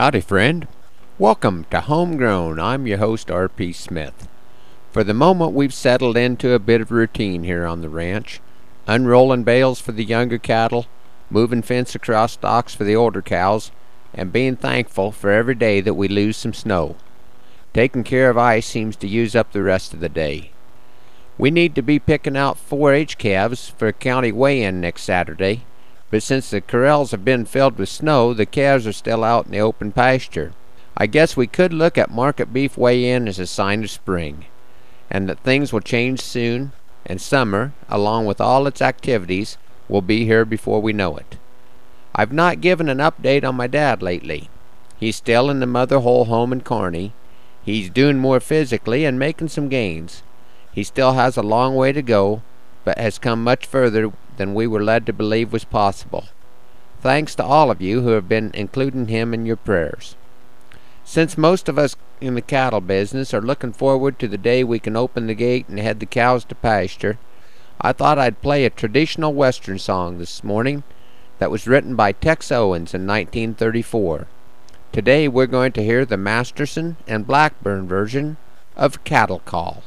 Howdy, friend. Welcome to Homegrown. I'm your host, R.P. Smith. For the moment, we've settled into a bit of routine here on the ranch, unrolling bales for the younger cattle, moving fence across stalks for the older cows, and being thankful for every day that we lose some snow. Taking care of ice seems to use up the rest of the day. We need to be picking out 4-H calves for a county weigh-in next Saturday, but since the corrals have been filled with snow, the calves are still out in the open pasture. I guess we could look at market beef weigh-in as a sign of spring, and that things will change soon, and summer, along with all its activities, will be here before we know it. I've not given an update on my dad lately. He's still in the mother hole home in Kearney. He's doing more physically and making some gains. He still has a long way to go, but has come much further than we were led to believe was possible. Thanks to all of you who have been including him in your prayers. Since most of us in the cattle business are looking forward to the day we can open the gate and head the cows to pasture, I thought I'd play a traditional western song this morning that was written by Tex Owens in 1934. Today we're going to hear the Masterson and Blackburn version of Cattle Call.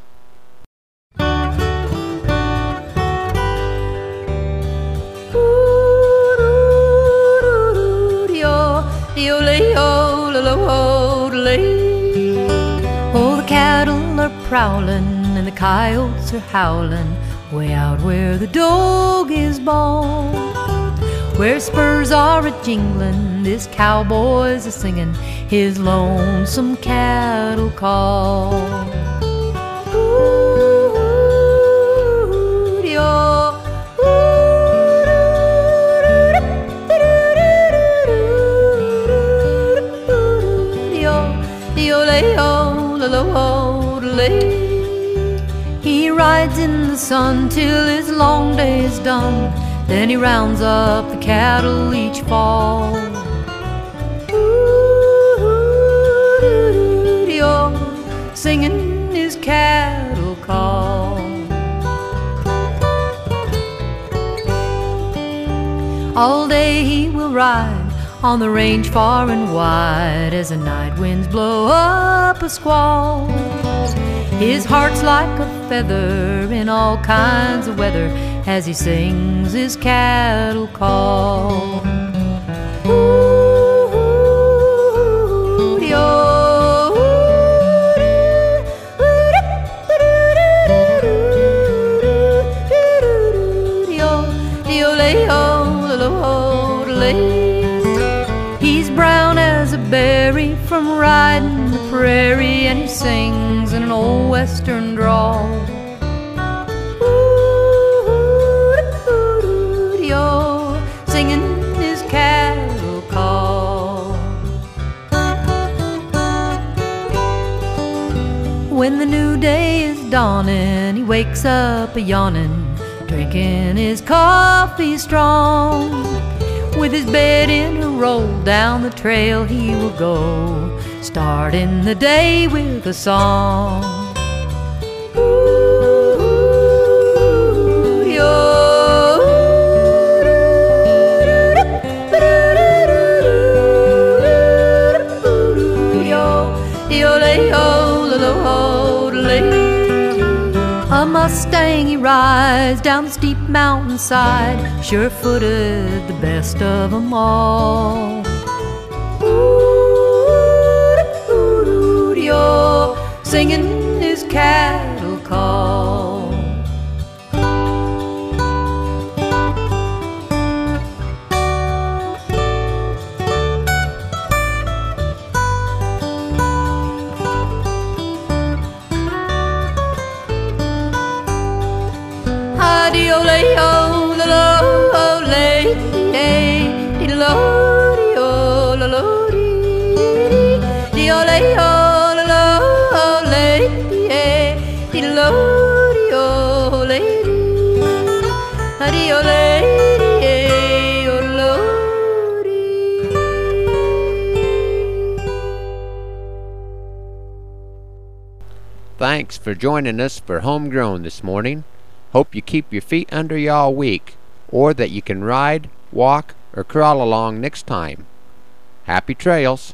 Oh, the cattle are prowling and the coyotes are howling way out where the dogies bawl. Where spurs are a jingling, this cowboy's a singing his lonesome cattle call. He rides in the sun till his long day is done. Then he rounds up the cattle each fall. Singing his cattle call. All day he will ride on the range far and wide as the night winds blow up a squall. His heart's like a feather in all kinds of weather as he sings his cattle call. He's berry from riding the prairie, and he sings in an old western drawl. When the new day is dawning, he wakes up a yawning, drinking his coffee strong. With his bed in roll down the trail he will go, starting the day with a song. A Mustang he rides down the steep mountainside, sure footed, the best of them all. Singing his cattle call. Thanks for joining us for Homegrown this morning. Hope you keep your feet under you all week, or that you can ride, walk, or crawl along next time. Happy trails!